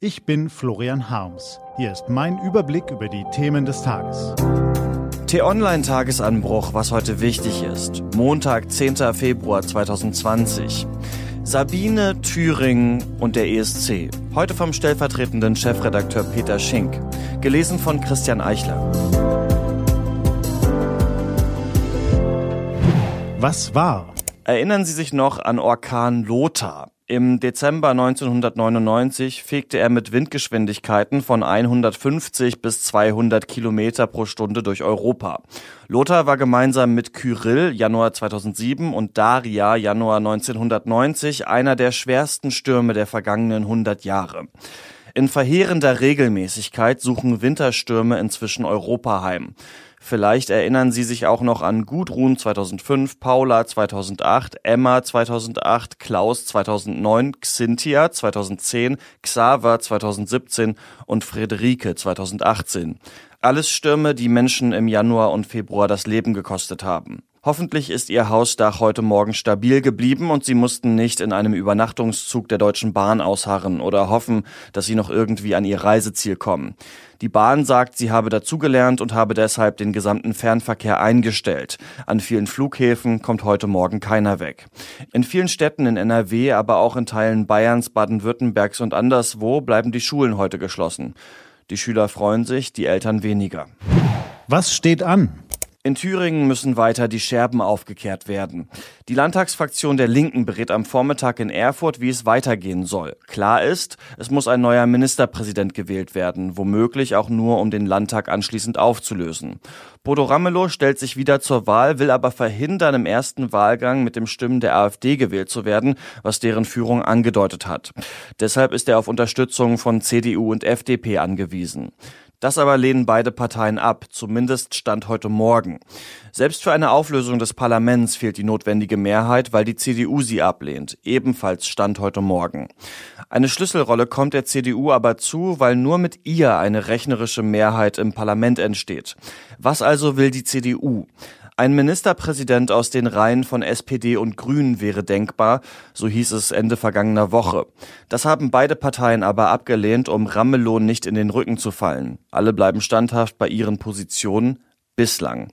Ich bin Florian Harms. Hier ist mein Überblick über die Themen des Tages. T-Online-Tagesanbruch, was heute wichtig ist. Montag, 10. Februar 2020. Sabine, Thüringen und der ESC. Heute vom stellvertretenden Chefredakteur Peter Schink. Gelesen von Christian Eichler. Was war? Erinnern Sie sich noch an Orkan Lothar? Im Dezember 1999 fegte er mit Windgeschwindigkeiten von 150 bis 200 Kilometer pro Stunde durch Europa. Lothar war gemeinsam mit Kyrill Januar 2007 und Daria Januar 1990 einer der schwersten Stürme der vergangenen 100 Jahre. In verheerender Regelmäßigkeit suchen Winterstürme inzwischen Europa heim. Vielleicht erinnern Sie sich auch noch an Gudrun 2005, Paula 2008, Emma 2008, Klaus 2009, Xynthia 2010, Xaver 2017 und Friederike 2018. Alles Stürme, die Menschen im Januar und Februar das Leben gekostet haben. Hoffentlich ist Ihr Hausdach heute Morgen stabil geblieben und Sie mussten nicht in einem Übernachtungszug der Deutschen Bahn ausharren oder hoffen, dass Sie noch irgendwie an Ihr Reiseziel kommen. Die Bahn sagt, sie habe dazugelernt und habe deshalb den gesamten Fernverkehr eingestellt. An vielen Flughäfen kommt heute Morgen keiner weg. In vielen Städten in NRW, aber auch in Teilen Bayerns, Baden-Württembergs und anderswo bleiben die Schulen heute geschlossen. Die Schüler freuen sich, die Eltern weniger. Was steht an? In Thüringen müssen weiter die Scherben aufgekehrt werden. Die Landtagsfraktion der Linken berät am Vormittag in Erfurt, wie es weitergehen soll. Klar ist, es muss ein neuer Ministerpräsident gewählt werden, womöglich auch nur, um den Landtag anschließend aufzulösen. Bodo Ramelow stellt sich wieder zur Wahl, will aber verhindern, im ersten Wahlgang mit dem Stimmen der AfD gewählt zu werden, was deren Führung angedeutet hat. Deshalb ist er auf Unterstützung von CDU und FDP angewiesen. Das aber lehnen beide Parteien ab, zumindest Stand heute Morgen. Selbst für eine Auflösung des Parlaments fehlt die notwendige Mehrheit, weil die CDU sie ablehnt, ebenfalls Stand heute Morgen. Eine Schlüsselrolle kommt der CDU aber zu, weil nur mit ihr eine rechnerische Mehrheit im Parlament entsteht. Was also will die CDU? Ein Ministerpräsident aus den Reihen von SPD und Grünen wäre denkbar, so hieß es Ende vergangener Woche. Das haben beide Parteien aber abgelehnt, um Ramelow nicht in den Rücken zu fallen. Alle bleiben standhaft bei ihren Positionen bislang.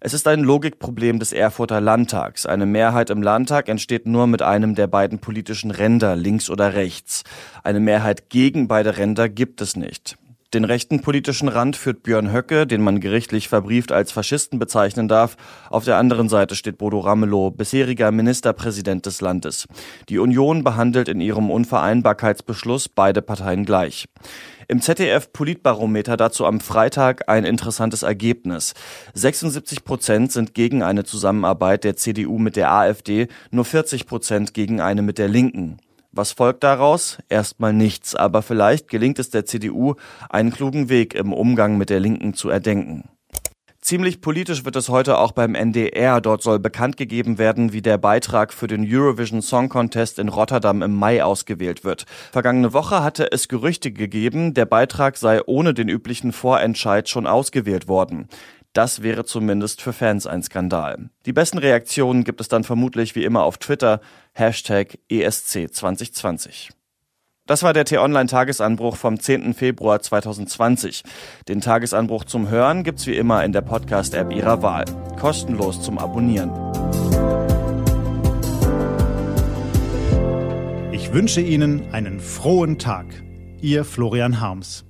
Es ist ein Logikproblem des Erfurter Landtags. Eine Mehrheit im Landtag entsteht nur mit einem der beiden politischen Ränder, links oder rechts. Eine Mehrheit gegen beide Ränder gibt es nicht. Den rechten politischen Rand führt Björn Höcke, den man gerichtlich verbrieft als Faschisten bezeichnen darf. Auf der anderen Seite steht Bodo Ramelow, bisheriger Ministerpräsident des Landes. Die Union behandelt in ihrem Unvereinbarkeitsbeschluss beide Parteien gleich. Im ZDF Politbarometer dazu am Freitag ein interessantes Ergebnis. 76 Prozent sind gegen eine Zusammenarbeit der CDU mit der AfD, nur 40 Prozent gegen eine mit der Linken. Was folgt daraus? Erstmal nichts, aber vielleicht gelingt es der CDU, einen klugen Weg im Umgang mit der Linken zu erdenken. Ziemlich politisch wird es heute auch beim NDR. Dort soll bekannt gegeben werden, wie der Beitrag für den Eurovision Song Contest in Rotterdam im Mai ausgewählt wird. Vergangene Woche hatte es Gerüchte gegeben, der Beitrag sei ohne den üblichen Vorentscheid schon ausgewählt worden. Das wäre zumindest für Fans ein Skandal. Die besten Reaktionen gibt es dann vermutlich wie immer auf Twitter, Hashtag ESC2020. Das war der T-Online-Tagesanbruch vom 10. Februar 2020. Den Tagesanbruch zum Hören gibt's wie immer in der Podcast-App Ihrer Wahl. Kostenlos zum Abonnieren. Ich wünsche Ihnen einen frohen Tag. Ihr Florian Harms.